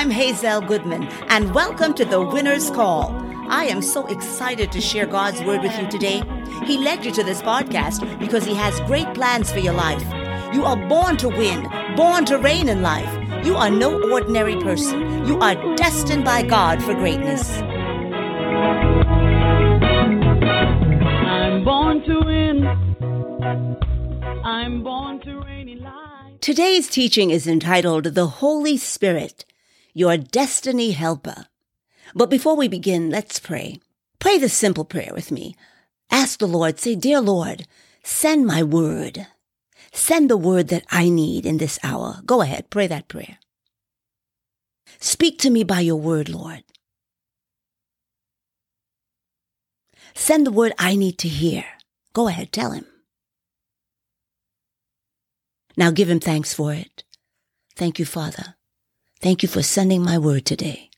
I'm Hazel Goodman, and welcome to the Winner's Call. I am so excited to share God's word with you today. He led you to this podcast because He has great plans for your life. You are born to win, born to reign in life. You are no ordinary person. You are destined by God for greatness. I'm born to win. I'm born to reign in life. Today's teaching is entitled The Holy Spirit, Your Destiny Helper. But before we begin, let's pray. Pray the simple prayer with me. Ask the Lord, say, Dear Lord, send my word. Send the word that I need in this hour. Go ahead, pray that prayer. Speak to me by your word, Lord. Send the word I need to hear. Go ahead, tell him. Now give him thanks for it. Thank you, Father. Thank you for sending my word today.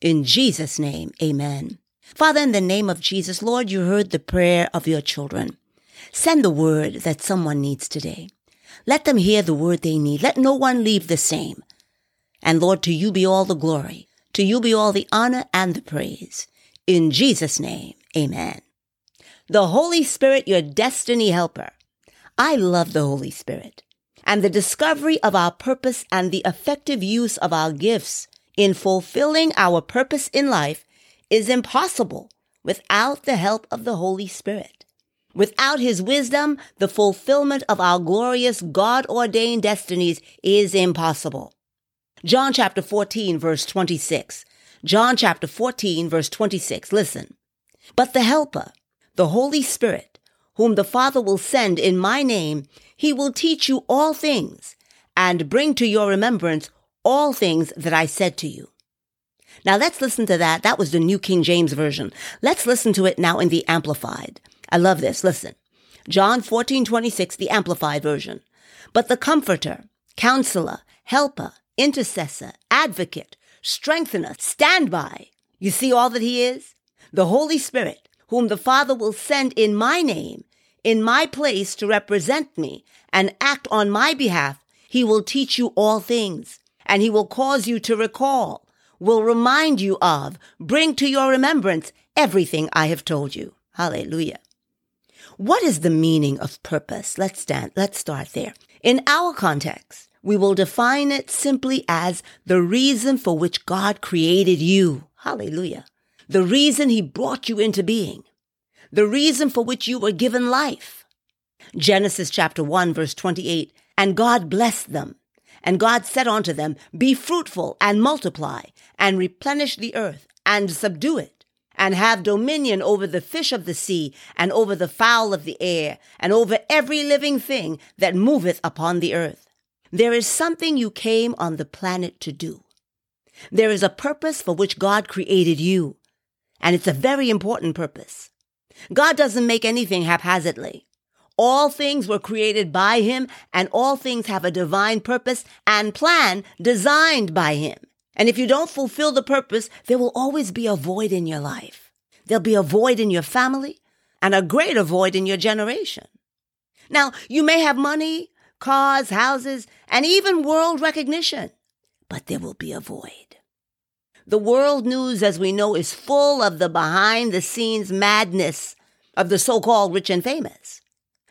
In Jesus' name, amen. Father, in the name of Jesus, Lord, you heard the prayer of your children. Send the word that someone needs today. Let them hear the word they need. Let no one leave the same. And Lord, to you be all the glory. To you be all the honor and the praise. In Jesus' name, amen. The Holy Spirit, your destiny helper. I love the Holy Spirit and the discovery of our purpose and the effective use of our gifts in fulfilling our purpose in life is impossible without the help of the Holy Spirit. Without his wisdom, the fulfillment of our glorious God ordained destinies is impossible. John chapter 14 verse 26. John chapter 14 verse 26. Listen. But the helper, the Holy Spirit, whom the Father will send in my name, he will teach you all things and bring to your remembrance all things that I said to you. Now let's listen to that. That was the New King James Version. Let's listen to it now in the Amplified. I love this. Listen. John 14, 26, the Amplified Version. But the Comforter, Counselor, Helper, Intercessor, Advocate, Strengthener, Standby. You see all that he is? The Holy Spirit, whom the Father will send in my name, in my place to represent me and act on my behalf, he will teach you all things, and he will cause you to recall, will remind you of, bring to your remembrance everything I have told you. Hallelujah. What is the meaning of purpose? Let's stand, let's start there. In our context, we will define it simply as the reason for which God created you. Hallelujah the reason he brought you into being, the reason for which you were given life. Genesis chapter 1 verse 28, and God blessed them. And God said unto them, Be fruitful and multiply and replenish the earth and subdue it and have dominion over the fish of the sea and over the fowl of the air and over every living thing that moveth upon the earth. There is something you came on the planet to do. There is a purpose for which God created you. And it's a very important purpose. God doesn't make anything haphazardly. All things were created by Him, and all things have a divine purpose and plan designed by Him. And if you don't fulfill the purpose, there will always be a void in your life. There'll be a void in your family and a greater void in your generation. Now, you may have money, cars, houses, and even world recognition, but there will be a void. The world news, as we know, is full of the behind the scenes madness of the so called rich and famous.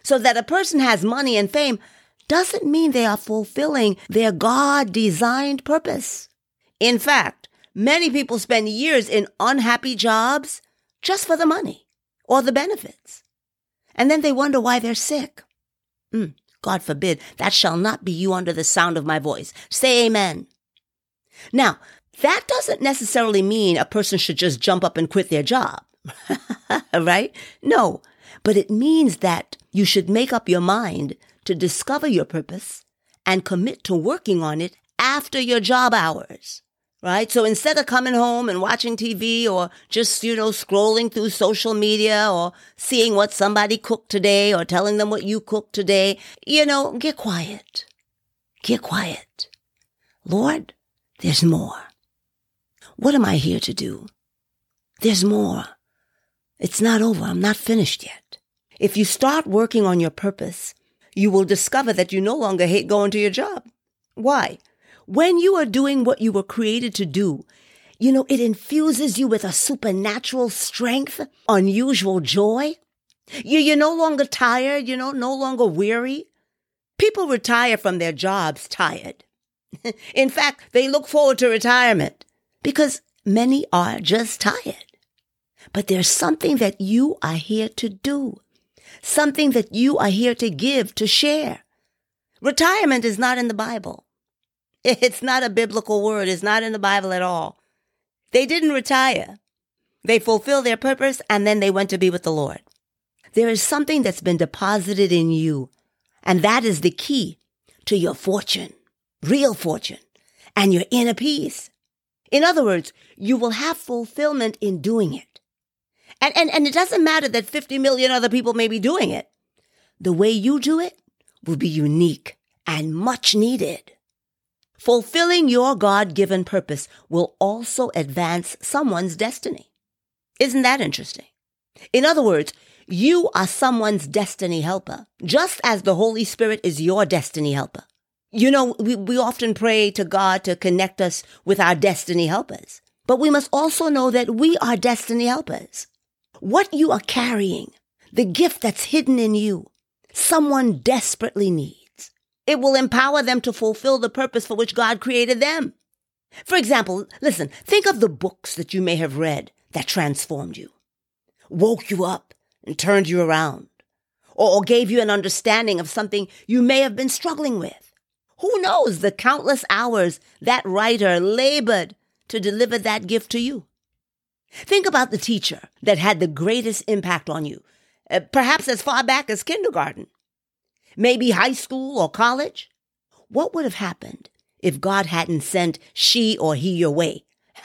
So that a person has money and fame doesn't mean they are fulfilling their God designed purpose. In fact, many people spend years in unhappy jobs just for the money or the benefits. And then they wonder why they're sick. Mm, God forbid, that shall not be you under the sound of my voice. Say amen. Now, that doesn't necessarily mean a person should just jump up and quit their job, right? No, but it means that you should make up your mind to discover your purpose and commit to working on it after your job hours, right? So instead of coming home and watching TV or just, you know, scrolling through social media or seeing what somebody cooked today or telling them what you cooked today, you know, get quiet. Get quiet. Lord, there's more. What am I here to do? There's more. It's not over. I'm not finished yet. If you start working on your purpose, you will discover that you no longer hate going to your job. Why? when you are doing what you were created to do, you know, it infuses you with a supernatural strength, unusual joy. You, you're no longer tired, you know, no longer weary. People retire from their jobs tired. In fact, they look forward to retirement because many are just tired. But there's something that you are here to do, something that you are here to give, to share. Retirement is not in the Bible. It's not a biblical word. It's not in the Bible at all. They didn't retire. They fulfilled their purpose and then they went to be with the Lord. There is something that's been deposited in you, and that is the key to your fortune, real fortune, and your inner peace. In other words, you will have fulfillment in doing it. And, and, and it doesn't matter that 50 million other people may be doing it. The way you do it will be unique and much needed. Fulfilling your God given purpose will also advance someone's destiny. Isn't that interesting? In other words, you are someone's destiny helper, just as the Holy Spirit is your destiny helper. You know, we, we often pray to God to connect us with our destiny helpers, but we must also know that we are destiny helpers. What you are carrying, the gift that's hidden in you, someone desperately needs. It will empower them to fulfill the purpose for which God created them. For example, listen, think of the books that you may have read that transformed you, woke you up, and turned you around, or, gave you an understanding of something you may have been struggling with. Who knows the countless hours that writer labored to deliver that gift to you? Think about the teacher that had the greatest impact on you, uh, perhaps as far back as kindergarten maybe high school or college? What would have happened if God hadn't sent she or he your way,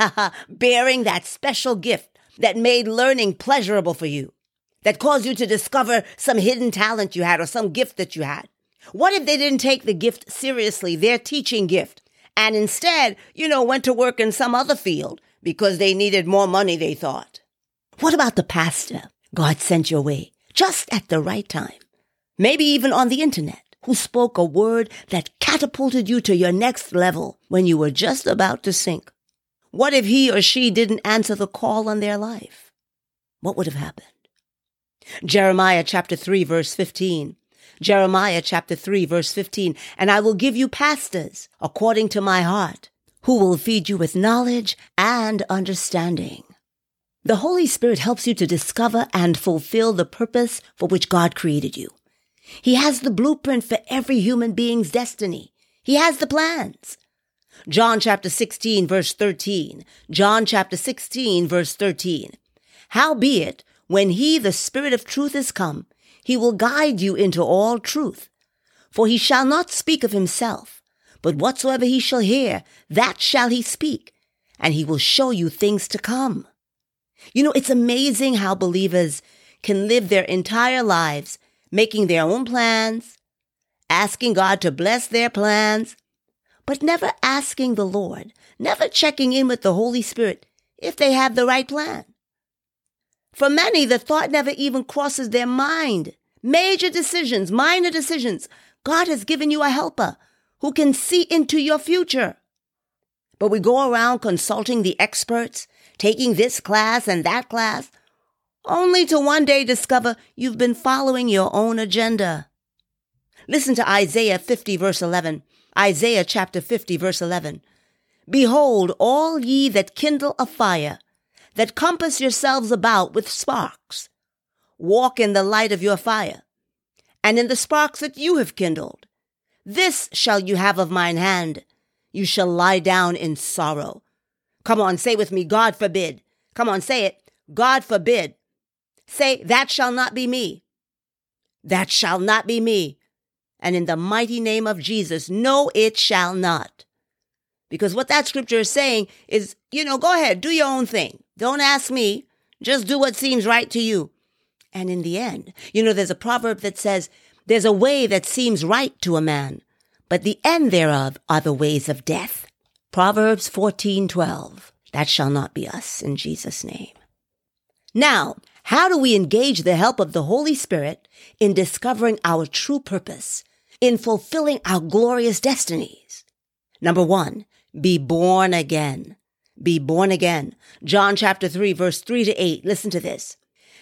bearing that special gift that made learning pleasurable for you, that caused you to discover some hidden talent you had or some gift that you had? What if they didn't take the gift seriously, their teaching gift, and instead, you know, went to work in some other field because they needed more money, they thought? What about the pastor God sent your way just at the right time? maybe even on the internet, who spoke a word that catapulted you to your next level when you were just about to sink? What if he or she didn't answer the call on their life? What would have happened? Jeremiah chapter 3 verse 15. Jeremiah chapter 3 verse 15. And I will give you pastors according to my heart, who will feed you with knowledge and understanding. The Holy Spirit helps you to discover and fulfill the purpose for which God created you. He has the blueprint for every human being's destiny. He has the plans. John chapter 16 verse 13. John chapter 16 verse 13. Howbeit, when he, the Spirit of truth, is come, he will guide you into all truth. For he shall not speak of himself, but whatsoever he shall hear, that shall he speak, and he will show you things to come. You know, it's amazing how believers can live their entire lives making their own plans, asking God to bless their plans, but never asking the Lord, never checking in with the Holy Spirit if they have the right plan. For many, the thought never even crosses their mind. Major decisions, minor decisions. God has given you a helper who can see into your future. But we go around consulting the experts, taking this class and that class, only to one day discover you've been following your own agenda. Listen to Isaiah 50 verse 11. Isaiah chapter 50 verse 11. Behold, all ye that kindle a fire, that compass yourselves about with sparks, walk in the light of your fire, and in the sparks that you have kindled. This shall you have of mine hand. You shall lie down in sorrow. Come on, say with me, God forbid. Come on, say it. God forbid. Say, that shall not be me. That shall not be me. And in the mighty name of Jesus, no, it shall not. Because what that scripture is saying is, you know, go ahead, do your own thing. Don't ask me. Just do what seems right to you. And in the end, you know, there's a proverb that says, there's a way that seems right to a man, but the end thereof are the ways of death. Proverbs 14:12. That shall not be us in Jesus' name. Now, how do we engage the help of the Holy Spirit in discovering our true purpose, in fulfilling our glorious destinies? Number one, be born again. Be born again. John chapter 3, verse 3 to 8. Listen to this.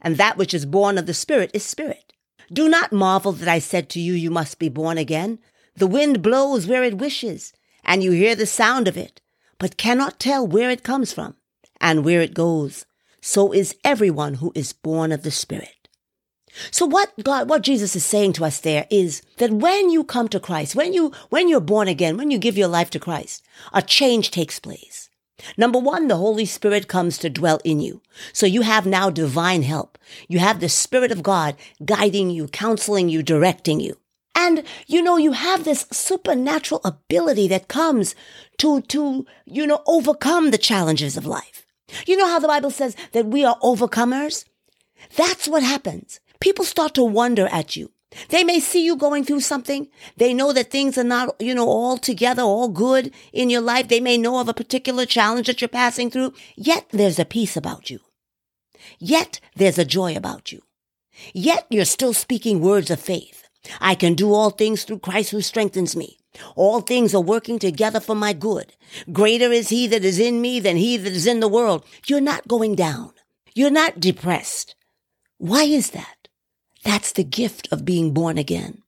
and that which is born of the Spirit is spirit. Do not marvel that I said to you, You must be born again. The wind blows where it wishes, and you hear the sound of it, but cannot tell where it comes from and where it goes. So is everyone who is born of the Spirit. So what God, what Jesus is saying to us there is that when you come to Christ, when you, when you're born again, when you give your life to Christ, a change takes place. Number one, the Holy Spirit comes to dwell in you. So you have now divine help. You have the Spirit of God guiding you, counseling you, directing you. And, you know, you have this supernatural ability that comes to, to, you know, overcome the challenges of life. You know how the Bible says that we are overcomers? That's what happens people start to wonder at you. They may see you going through something. They know that things are not, you know, all together, all good in your life. They may know of a particular challenge that you're passing through. Yet there's a peace about you. Yet there's a joy about you. Yet you're still speaking words of faith. I can do all things through Christ who strengthens me. All things are working together for my good. Greater is he that is in me than he that is in the world. You're not going down. You're not depressed. Why is that? That's the gift of being born again.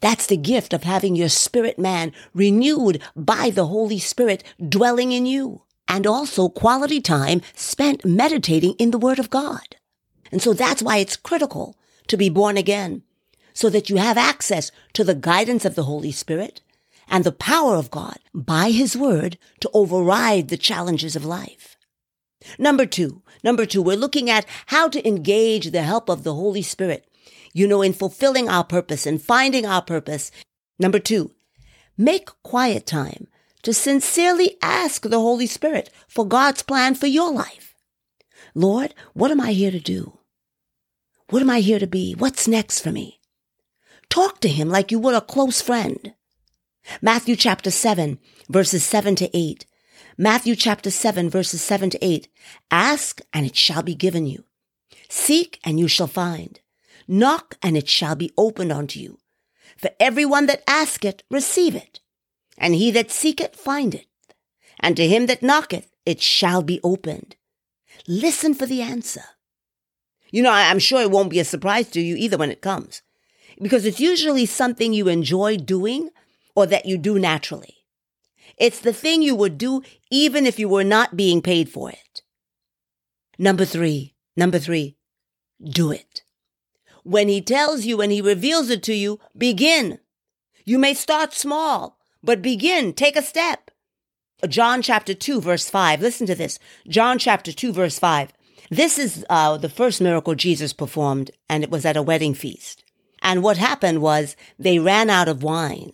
That's the gift of having your spirit man renewed by the Holy Spirit dwelling in you. And also quality time spent meditating in the Word of God. And so that's why it's critical to be born again, so that you have access to the guidance of the Holy Spirit and the power of God by His Word to override the challenges of life. Number two, number two, we're looking at how to engage the help of the Holy Spirit you know, in fulfilling our purpose and finding our purpose. Number two, make quiet time to sincerely ask the Holy Spirit for God's plan for your life. Lord, what am I here to do? What am I here to be? What's next for me? Talk to him like you would a close friend. Matthew chapter 7, verses 7 to 8. Matthew chapter 7, verses 7 to 8. Ask and it shall be given you. Seek and you shall find. Knock and it shall be opened unto you. For everyone that asketh, receive it. And he that seeketh, findeth. And to him that knocketh, it shall be opened. Listen for the answer. You know, I'm sure it won't be a surprise to you either when it comes. Because it's usually something you enjoy doing or that you do naturally. It's the thing you would do even if you were not being paid for it. Number three, number three, do it. When he tells you and he reveals it to you, begin. You may start small, but begin. Take a step. John chapter 2 verse 5. Listen to this. John chapter 2 verse 5. This is uh, the first miracle Jesus performed, and it was at a wedding feast. And what happened was they ran out of wine,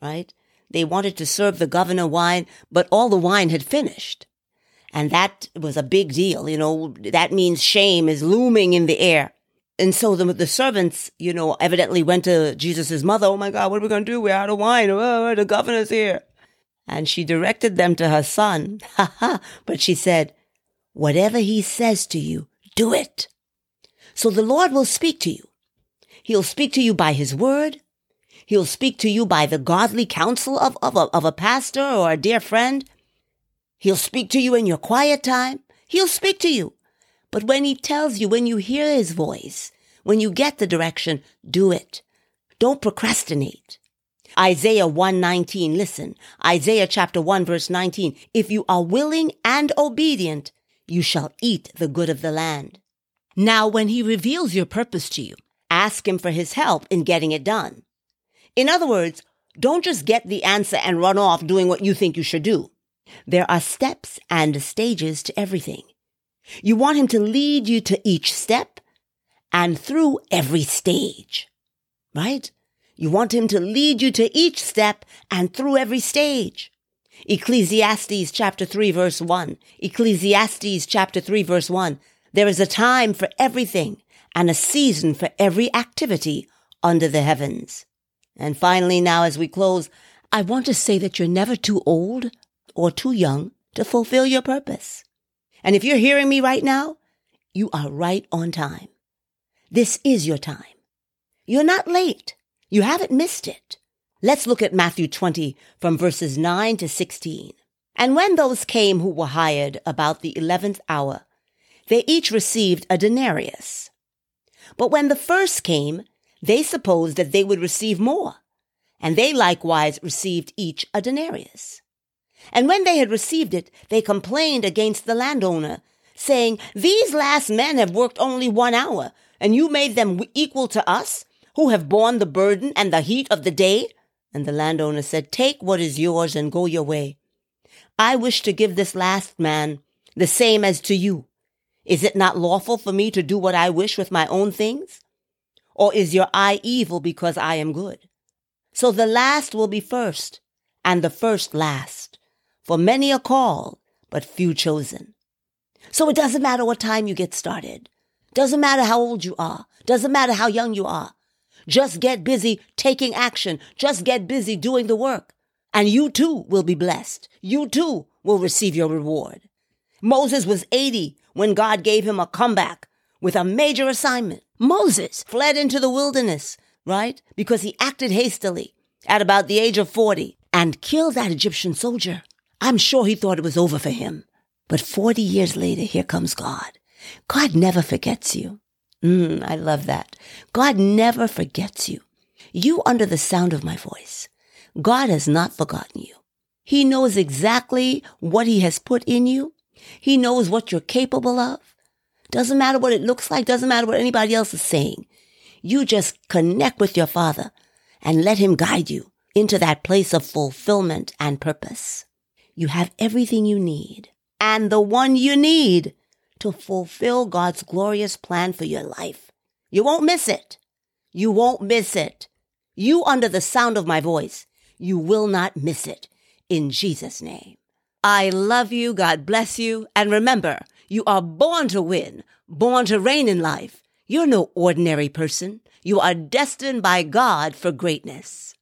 right? They wanted to serve the governor wine, but all the wine had finished. And that was a big deal. You know, that means shame is looming in the air. And so the, the servants, you know, evidently went to Jesus' mother. Oh my God, what are we going to do? We're out of wine. Oh, oh, oh, the governor's here. And she directed them to her son. But she said, whatever he says to you, do it. So the Lord will speak to you. He'll speak to you by his word. He'll speak to you by the godly counsel of, of, a, of a pastor or a dear friend. He'll speak to you in your quiet time. He'll speak to you. But when he tells you, when you hear his voice, when you get the direction, do it. Don't procrastinate. Isaiah 119, listen. Isaiah chapter 1 verse 19. If you are willing and obedient, you shall eat the good of the land. Now, when he reveals your purpose to you, ask him for his help in getting it done. In other words, don't just get the answer and run off doing what you think you should do. There are steps and stages to everything. You want him to lead you to each step and through every stage, right? You want him to lead you to each step and through every stage. Ecclesiastes chapter 3 verse 1. Ecclesiastes chapter 3 verse 1. There is a time for everything and a season for every activity under the heavens. And finally, now as we close, I want to say that you're never too old or too young to fulfill your purpose. And if you're hearing me right now, you are right on time. This is your time. You're not late. You haven't missed it. Let's look at Matthew 20 from verses 9 to 16. And when those came who were hired about the eleventh hour, they each received a denarius. But when the first came, they supposed that they would receive more, and they likewise received each a denarius. And when they had received it, they complained against the landowner, saying, These last men have worked only one hour, and you made them equal to us, who have borne the burden and the heat of the day? And the landowner said, Take what is yours and go your way. I wish to give this last man the same as to you. Is it not lawful for me to do what I wish with my own things? Or is your eye evil because I am good? So the last will be first, and the first last. For many are called, but few chosen. So it doesn't matter what time you get started. Doesn't matter how old you are. Doesn't matter how young you are. Just get busy taking action. Just get busy doing the work. And you too will be blessed. You too will receive your reward. Moses was 80 when God gave him a comeback with a major assignment. Moses fled into the wilderness, right? Because he acted hastily at about the age of 40 and killed that Egyptian soldier. I'm sure he thought it was over for him. But 40 years later, here comes God. God never forgets you. Mm, I love that. God never forgets you. You under the sound of my voice. God has not forgotten you. He knows exactly what he has put in you. He knows what you're capable of. Doesn't matter what it looks like. Doesn't matter what anybody else is saying. You just connect with your father and let him guide you into that place of fulfillment and purpose. You have everything you need and the one you need to fulfill God's glorious plan for your life. You won't miss it. You won't miss it. You under the sound of my voice, you will not miss it in Jesus' name. I love you. God bless you. And remember, you are born to win, born to reign in life. You're no ordinary person. You are destined by God for greatness.